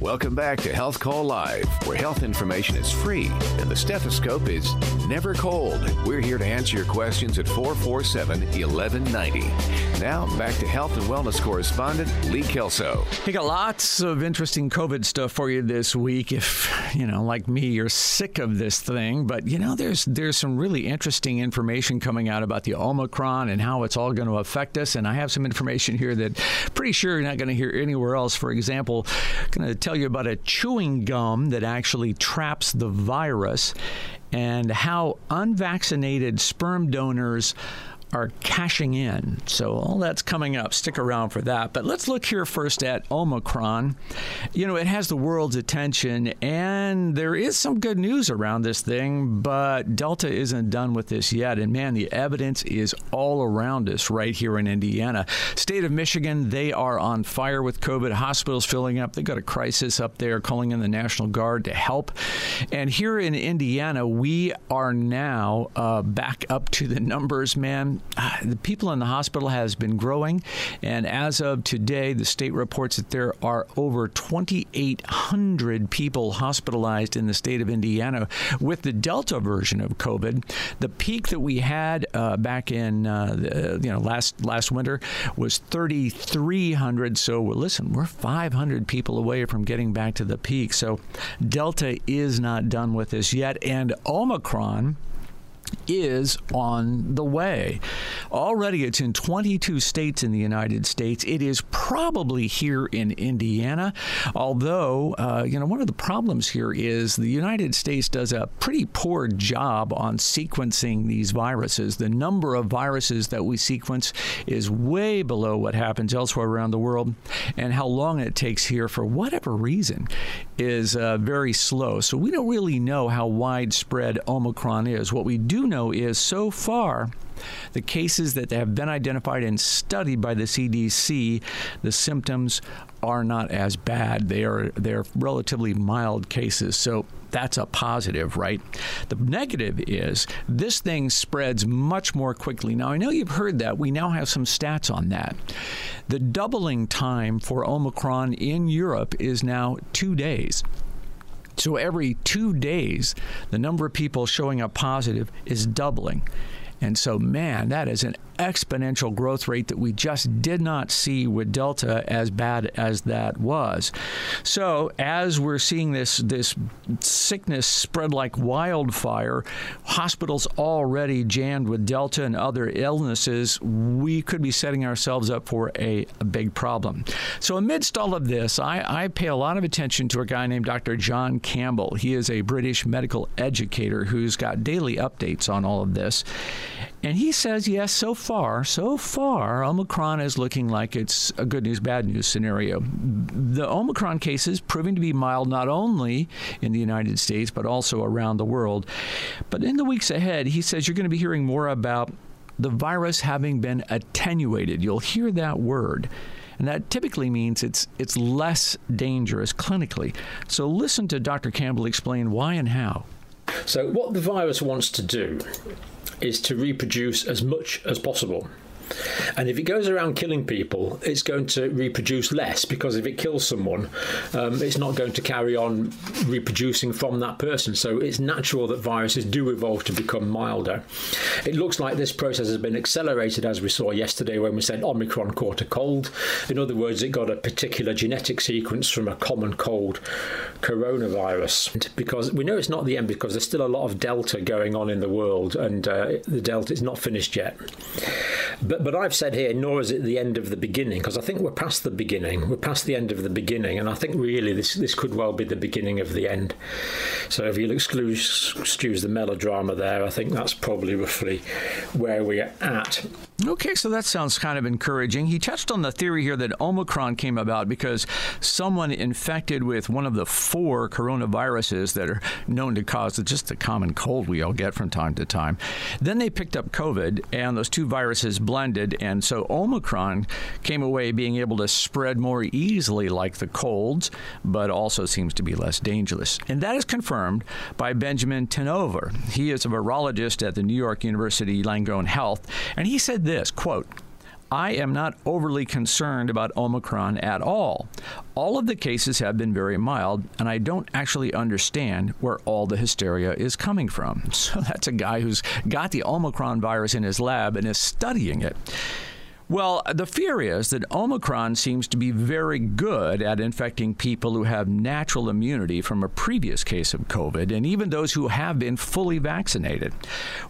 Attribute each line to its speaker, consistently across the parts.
Speaker 1: Welcome back to Health Call Live, where health information is free and the stethoscope is never cold. We're here to answer your questions at 447 1190. Now, back to health and wellness correspondent Lee Kelso.
Speaker 2: We got lots of interesting COVID stuff for you this week. If, you know, like me, you're sick of this thing, but, you know, there's, there's some really interesting information coming out about the Omicron and how it's all going to affect us. And I have some information here that pretty sure you're not going to hear anywhere else. For example, going to tell you about a chewing gum that actually traps the virus and how unvaccinated sperm donors are cashing in. So all that's coming up. Stick around for that. But let's look here first at Omicron. You know, it has the world's attention, and there is some good news around this thing, but Delta isn't done with this yet. And man, the evidence is all around us right here in Indiana. State of Michigan, they are on fire with COVID. Hospitals filling up. They've got a crisis up there, calling in the National Guard to help. And here in Indiana, we are now uh, back up to the numbers, man uh, the people in the hospital has been growing, and as of today, the state reports that there are over 2,800 people hospitalized in the state of Indiana with the Delta version of COVID. The peak that we had uh, back in uh, the, you know last last winter was 3,300. So listen, we're 500 people away from getting back to the peak. So Delta is not done with this yet, and Omicron is on the way. Already, it's in 22 states in the United States. It is probably here in Indiana, although, uh, you know, one of the problems here is the United States does a pretty poor job on sequencing these viruses. The number of viruses that we sequence is way below what happens elsewhere around the world, and how long it takes here, for whatever reason, is uh, very slow. So we don't really know how widespread Omicron is. What we do do know is so far, the cases that have been identified and studied by the CDC, the symptoms are not as bad. They are they're relatively mild cases. So that's a positive, right? The negative is this thing spreads much more quickly. Now, I know you've heard that. We now have some stats on that. The doubling time for Omicron in Europe is now two days. So every two days, the number of people showing up positive is doubling. And so, man, that is an exponential growth rate that we just did not see with Delta as bad as that was. So, as we're seeing this this sickness spread like wildfire, hospitals already jammed with Delta and other illnesses, we could be setting ourselves up for a, a big problem. So, amidst all of this, I, I pay a lot of attention to a guy named Dr. John Campbell. He is a British medical educator who's got daily updates on all of this. And he says, yes, so far, so far, Omicron is looking like it's a good news, bad news scenario. The Omicron cases proving to be mild not only in the United States, but also around the world. But in the weeks ahead, he says you're going to be hearing more about the virus having been attenuated. You'll hear that word. And that typically means it's it's less dangerous clinically. So listen to Dr. Campbell explain why and how.
Speaker 3: So what the virus wants to do is to reproduce as much as possible. And if it goes around killing people, it's going to reproduce less because if it kills someone, um, it's not going to carry on reproducing from that person. So it's natural that viruses do evolve to become milder. It looks like this process has been accelerated, as we saw yesterday when we said Omicron caught a cold. In other words, it got a particular genetic sequence from a common cold coronavirus. Because we know it's not the end because there's still a lot of Delta going on in the world, and uh, the Delta is not finished yet. But but, I've said here, nor is it the end of the beginning, because I think we're past the beginning. We're past the end of the beginning, and I think really this this could well be the beginning of the end. So if you'll exclude, excuse the melodrama there, I think that's probably roughly where we're at.
Speaker 2: Okay, so that sounds kind of encouraging. He touched on the theory here that Omicron came about because someone infected with one of the four coronaviruses that are known to cause just the common cold we all get from time to time. Then they picked up COVID, and those two viruses blended, and so Omicron came away being able to spread more easily like the colds, but also seems to be less dangerous. And that is confirmed by Benjamin tenOever. He is a virologist at the New York University Langone Health, and he said this quote, I am not overly concerned about Omicron at all. All of the cases have been very mild, and I don't actually understand where all the hysteria is coming from. So that's a guy who's got the Omicron virus in his lab and is studying it. Well, the fear is that Omicron seems to be very good at infecting people who have natural immunity from a previous case of COVID, and even those who have been fully vaccinated.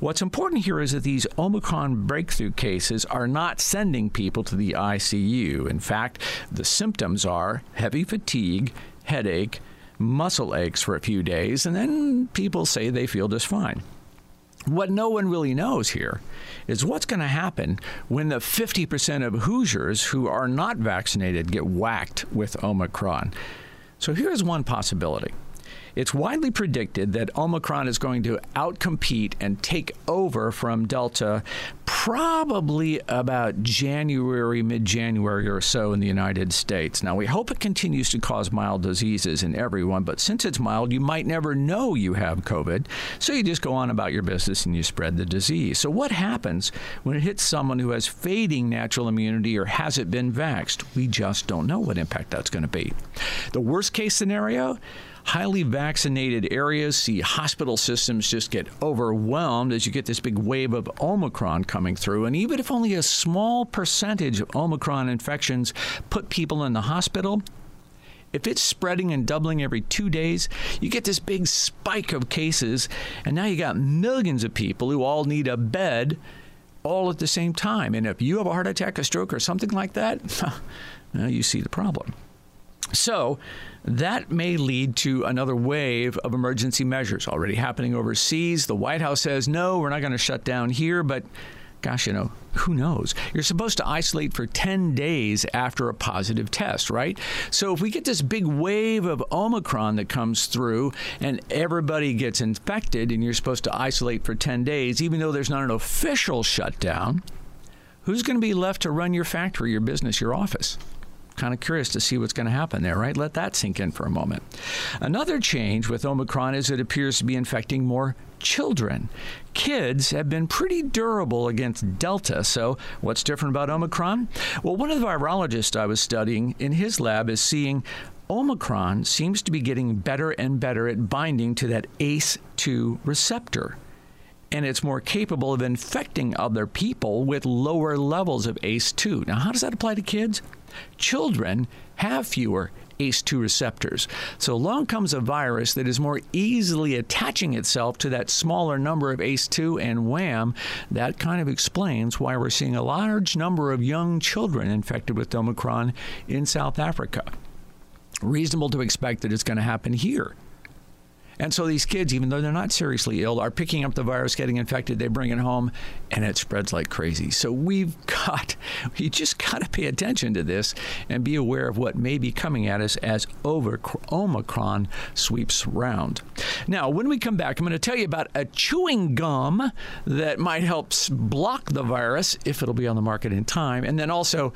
Speaker 2: What's important here is that these Omicron breakthrough cases are not sending people to the ICU. In fact, the symptoms are heavy fatigue, headache, muscle aches for a few days, and then people say they feel just fine. What no one really knows here is what's going to happen when the 50% of Hoosiers who are not vaccinated get whacked with Omicron. So here's one possibility. It's widely predicted that Omicron is going to outcompete and take over from Delta probably about January, mid January or so in the United States. Now, we hope it continues to cause mild diseases in everyone, but since it's mild, you might never know you have COVID. So you just go on about your business and you spread the disease. So, what happens when it hits someone who has fading natural immunity or hasn't been vaxxed? We just don't know what impact that's going to be. The worst case scenario, highly vaccinated areas see hospital systems just get overwhelmed as you get this big wave of Omicron coming through. And even if only a small percentage of Omicron infections put people in the hospital, if it's spreading and doubling every two days, you get this big spike of cases, and now you got millions of people who all need a bed all at the same time. And if you have a heart attack, a stroke, or something like that, well, you see the problem. So, that may lead to another wave of emergency measures already happening overseas. The White House says, no, we're not going to shut down here, but gosh, you know, who knows? You're supposed to isolate for 10 days after a positive test, right? So if we get this big wave of Omicron that comes through and everybody gets infected and you're supposed to isolate for 10 days, even though there's not an official shutdown, who's going to be left to run your factory, your business, your office? Kind of curious to see what's going to happen there, right? Let that sink in for a moment. Another change with Omicron is it appears to be infecting more children. Kids have been pretty durable against Delta. So, what's different about Omicron? Well, one of the virologists I was studying in his lab is seeing Omicron seems to be getting better and better at binding to that ACE2 receptor and it's more capable of infecting other people with lower levels of ACE2. Now, how does that apply to kids? Children have fewer ACE2 receptors. So along comes a virus that is more easily attaching itself to that smaller number of ACE2 and wham, that kind of explains why we're seeing a large number of young children infected with Omicron in South Africa. Reasonable to expect that it's going to happen here and so these kids, even though they're not seriously ill, are picking up the virus, getting infected. They bring it home, and it spreads like crazy. So we've got, we just got to pay attention to this and be aware of what may be coming at us as over Omicron sweeps round. Now, when we come back, I'm going to tell you about a chewing gum that might help block the virus if it'll be on the market in time, and then also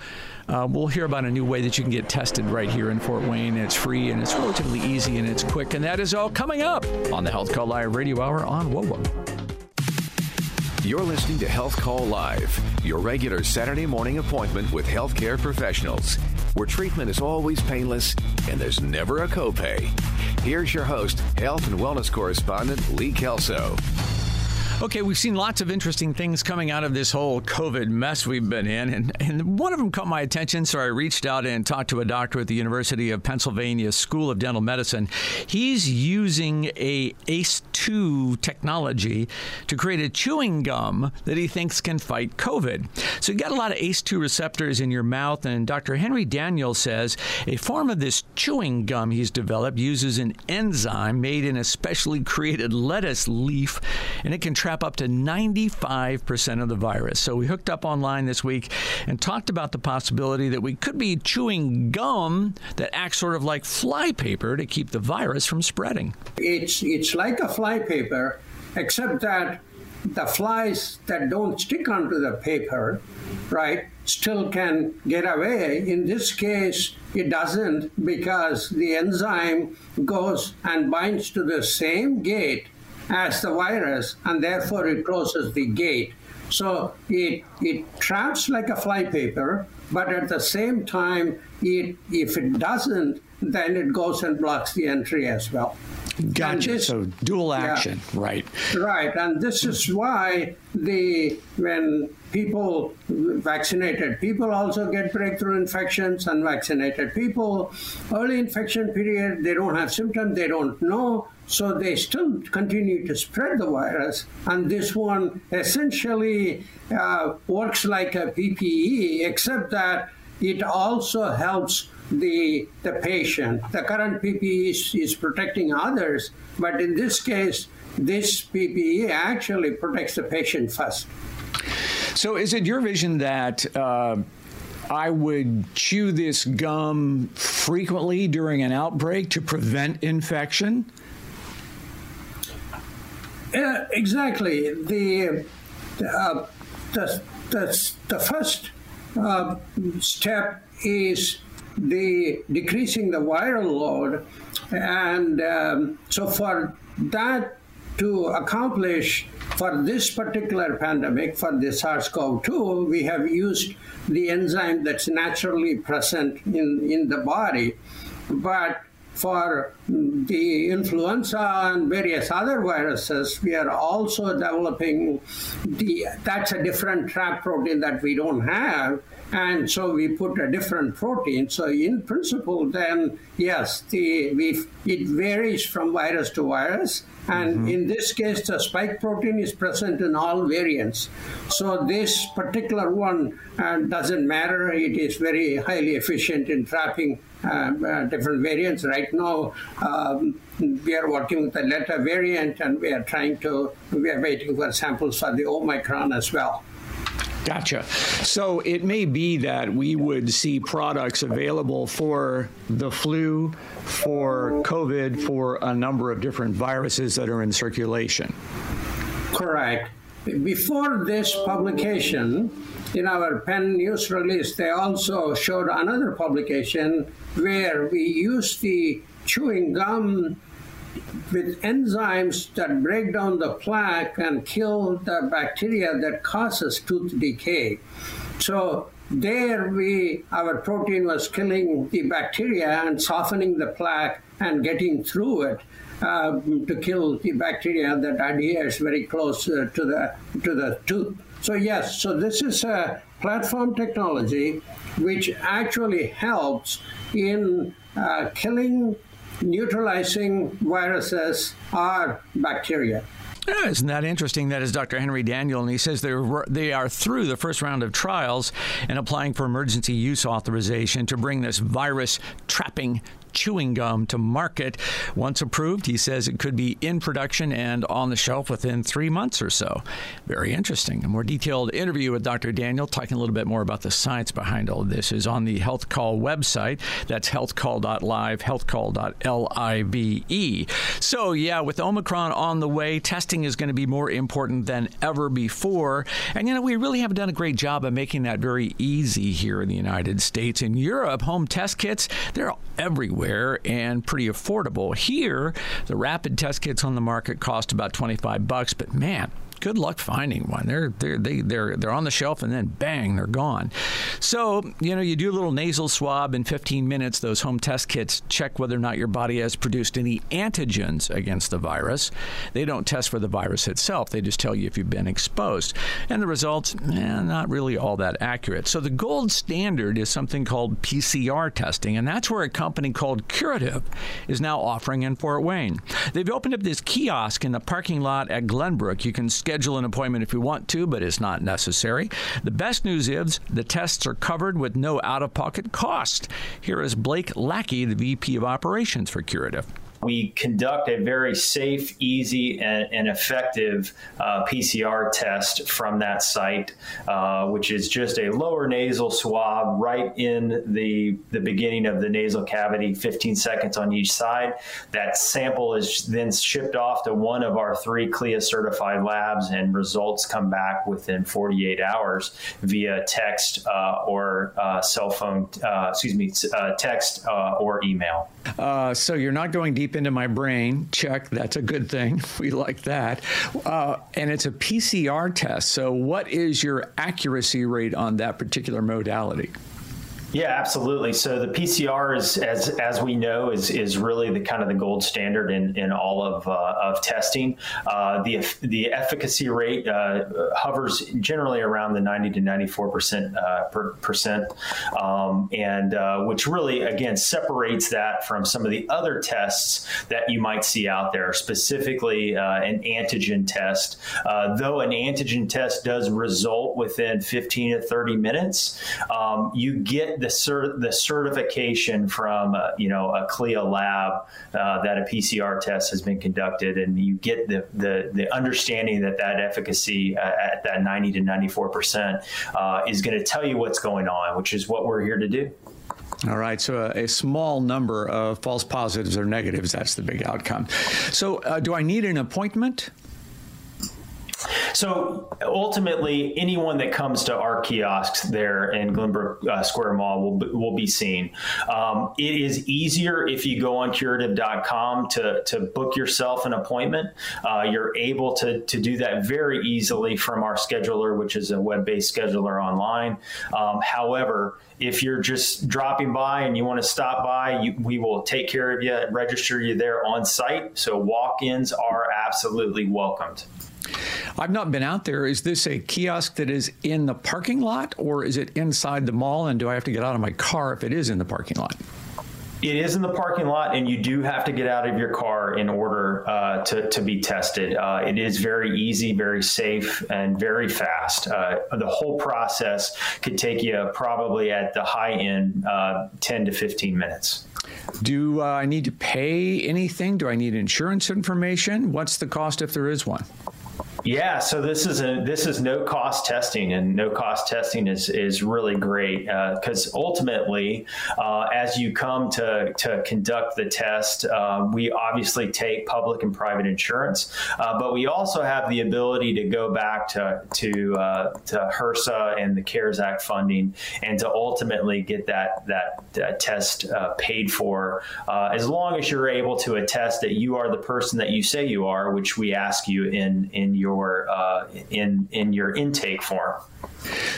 Speaker 2: uh, we'll hear about a new way that you can get tested right here in Fort Wayne. It's free and it's relatively easy and it's quick, and that is all coming up up on the Health Call Live Radio Hour on WOWO.
Speaker 1: You're listening to Health Call Live, your regular Saturday morning appointment with healthcare professionals, where treatment is always painless and there's never a copay. Here's your host, health and wellness correspondent Lee Kelso.
Speaker 2: Okay, we've seen lots of interesting things coming out of this whole COVID mess we've been in, and, and one of them caught my attention, so I reached out and talked to a doctor at the University of Pennsylvania School of Dental Medicine. He's using a ACE2 technology to create a chewing gum that he thinks can fight COVID. So you got a lot of ACE2 receptors in your mouth, and Dr. Henry Daniell says a form of this chewing gum he's developed uses an enzyme made in a specially created lettuce leaf, and it can trap up to 95% of the virus. So we hooked up online this week and talked about the possibility that we could be chewing gum that acts sort of like flypaper to keep the virus from spreading.
Speaker 4: It's it's like a flypaper, except that the flies that don't stick onto the paper, right, still can get away. In this case, it doesn't because the enzyme goes and binds to the same gate as the virus, and therefore it closes the gate. So it, it traps like a flypaper, but at the same time, it, if it doesn't, then it goes and blocks the entry as well.
Speaker 2: Gotcha. This, so dual action, yeah, right?
Speaker 4: Right, and this is why the when people vaccinated people also get breakthrough infections, unvaccinated people early infection period they don't have symptoms, they don't know, so they still continue to spread the virus. And this one essentially uh, works like a PPE, except that it also helps the, the patient. The current PPE is, is protecting others, but in this case, this PPE actually protects the patient first.
Speaker 2: So, is it your vision that uh, I would chew this gum frequently during an outbreak to prevent infection?
Speaker 4: Uh, exactly. The, uh, the, the, the first uh, step is the decreasing the viral load. And um, so for that to accomplish for this particular pandemic, for the SARS-CoV-2, we have used the enzyme that's naturally present in, in the body. But for the influenza and various other viruses, we are also developing the that's a different trap protein that we don't have. And so we put a different protein. So in principle, then yes, the we, it varies from virus to virus. And mm-hmm. in this case, the spike protein is present in all variants. So this particular one uh, doesn't matter. It is very highly efficient in trapping uh, uh, different variants. Right now, um, we are working with the Delta variant, and we are trying to. We are waiting for samples for the Omicron as well.
Speaker 2: Gotcha. So it may be that we would see products available for the flu, for COVID, for a number of different viruses that are in circulation.
Speaker 4: Correct. Before this publication, in our Penn news release, they also showed another publication where we used the chewing gum with enzymes that break down the plaque and kill the bacteria that causes tooth decay. So there we our protein was killing the bacteria and softening the plaque and getting through it. Uh, to kill the bacteria that adheres very close uh, to the to the tooth. So yes, so this is a platform technology which actually helps in uh, killing neutralizing viruses are bacteria.
Speaker 2: Yeah, isn't that interesting? That is Dr. Henry Daniell, and he says they're they are through the first round of trials and applying for emergency use authorization to bring this virus trapping chewing gum to market. Once approved, he says it could be in production and on the shelf within three months or so. Very interesting. A more detailed interview with Dr. Daniell, talking a little bit more about the science behind all of this, is on the Health Call website. That's healthcall.live, healthcall.live. So, yeah, with Omicron on the way, testing is going to be more important than ever before. And, you know, we really have done a great job of making that very easy here in the United States. In Europe, home test kits, they're everywhere everywhere and pretty affordable. Here, the rapid test kits on the market cost about 25 bucks, but man, good luck finding one. They're they're they, they're they're on the shelf and then bang, they're gone. So you know you do a little nasal swab in 15 minutes. Those home test kits check whether or not your body has produced any antigens against the virus. They don't test for the virus itself. They just tell you if you've been exposed, and the results eh, not really all that accurate. So the gold standard is something called PCR testing, and that's where a company called Curative is now offering in Fort Wayne. They've opened up this kiosk in the parking lot at Glenbrook. You can schedule an appointment if you want to, but it's not necessary. The best news is the tests are covered with no out of pocket cost. Here is Blake Lackey, the VP of Operations for Curative
Speaker 5: we conduct a very safe, easy, and, and effective uh, PCR test from that site, uh, which is just a lower nasal swab right in the, the beginning of the nasal cavity, 15 seconds on each side. That sample is then shipped off to one of our three CLIA certified labs, and results come back within 48 hours via text uh, or uh, cell phone, uh, excuse me, uh, text or email.
Speaker 2: so you're not going deep deep into my brain. Check. That's a good thing. We like that. Uh, and it's a PCR test. So, what is your accuracy rate on that particular modality?
Speaker 5: Yeah, absolutely. So the PCR is, as as we know, is is really the kind of the gold standard in, in all of uh, of testing. Uh, the the efficacy rate uh, hovers generally around the ninety to ninety four percent uh, percent, um, and uh, which really again separates that from some of the other tests that you might see out there, specifically uh, an antigen test. though an antigen test does result within fifteen to thirty minutes, um, you get the cert- the certification from uh, you know a CLIA lab uh, that a PCR test has been conducted, and you get the the, the understanding that that efficacy uh, at that 90 to 94 percent uh, is going to tell you what's going on, which is what we're here to do.
Speaker 2: All right, so a, a, small number of false positives or negatives, that's the big outcome. So, uh, do I need an appointment?
Speaker 5: So ultimately, anyone that comes to our kiosks there in Glenbrook uh, Square Mall will, will be seen. Um, it is easier if you go on curative.com to, to book yourself an appointment. Uh, you're able to, to do that very easily from our scheduler, which is a web based scheduler online. Um, however, if you're just dropping by and you want to stop by, you, we will take care of you, and register you there on site. So walk ins are absolutely welcomed.
Speaker 2: I've not been out there. Is this a kiosk that is in the parking lot or is it inside the mall? And do I have to get out of my car if it is in the parking lot?
Speaker 5: It is in the parking lot, and you do have to get out of your car in order uh, to, to be tested. Uh, it is very easy, very safe, and very fast. Uh, the whole process could take you probably at the high end uh, 10 to 15 minutes.
Speaker 2: Do uh, I need to pay anything? Do I need insurance information? What's the cost if there is one?
Speaker 5: Yeah, so this is a this is no cost testing, and no cost testing is is really great because uh, ultimately, uh, as you come to to conduct the test, uh, we obviously take public and private insurance, uh, but we also have the ability to go back to to uh, to HRSA and the CARES Act funding, and to ultimately get that that, test uh, paid for, as long as you're able to attest that you are the person that you say you are, which we ask you in in your your uh, in in your intake form.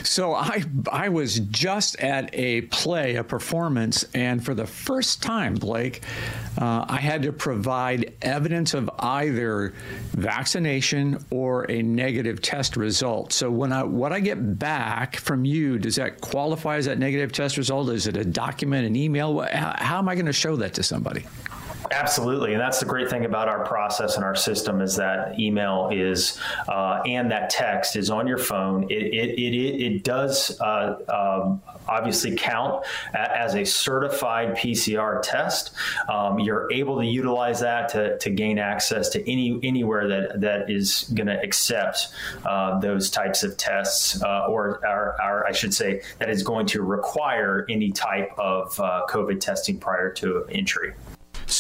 Speaker 2: So I I was just at a play, a performance, and for the first time, Blake, uh, I had to provide evidence of either vaccination or a negative test result. So when I what I get back from you, does that qualify as that negative test result? Is it a document, an email? How, how am I going to show that to somebody?
Speaker 5: Absolutely, and that's the great thing about our process and our system is that email is uh, and that text is on your phone. It it it, it does uh, um, obviously count as a certified PCR test. Um, you're able to utilize that to, to gain access to any anywhere that that is going to accept uh, those types of tests, uh, or, or, or, I should say that is going to require any type of uh, COVID testing prior to entry.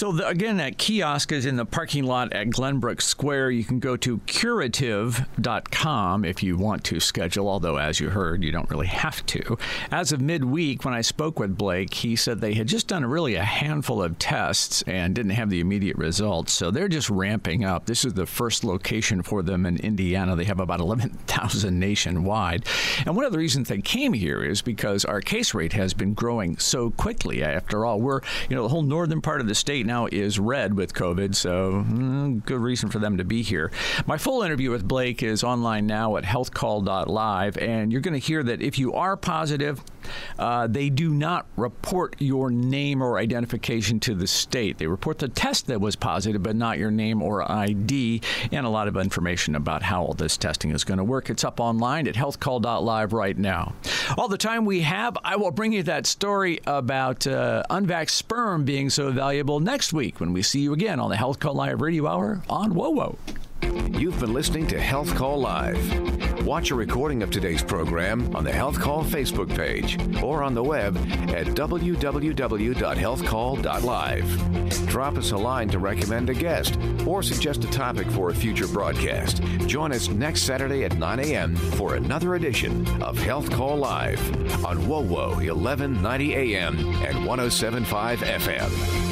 Speaker 2: So, the, again, that kiosk is in the parking lot at Glenbrook Square. You can go to curative.com if you want to schedule, although, as you heard, you don't really have to. As of midweek, when I spoke with Blake, he said they had just done really a handful of tests and didn't have the immediate results. So, they're just ramping up. This is the first location for them in Indiana. They have about 11,000 nationwide. And one of the reasons they came here is because our case rate has been growing so quickly. After all, we're, you know, the whole northern part of the state now is red with COVID, so mm, good reason for them to be here. My full interview with Blake is online now at healthcall.live, and you're going to hear that if you are positive, uh, they do not report your name or identification to the state. They report the test that was positive, but not your name or ID, and a lot of information about how all this testing is going to work. It's up online at healthcall.live right now. All the time we have, I will bring you that story about uh, unvaxxed sperm being so valuable next week when we see you again on the Health Call Live Radio Hour on WOWO.
Speaker 1: You've been listening to Health Call Live. Watch a recording of today's program on the Health Call Facebook page or on the web at www.healthcall.live. Drop us a line to recommend a guest or suggest a topic for a future broadcast. Join us next Saturday at 9 a.m. for another edition of Health Call Live on WOWO 1190 AM and 1075 FM.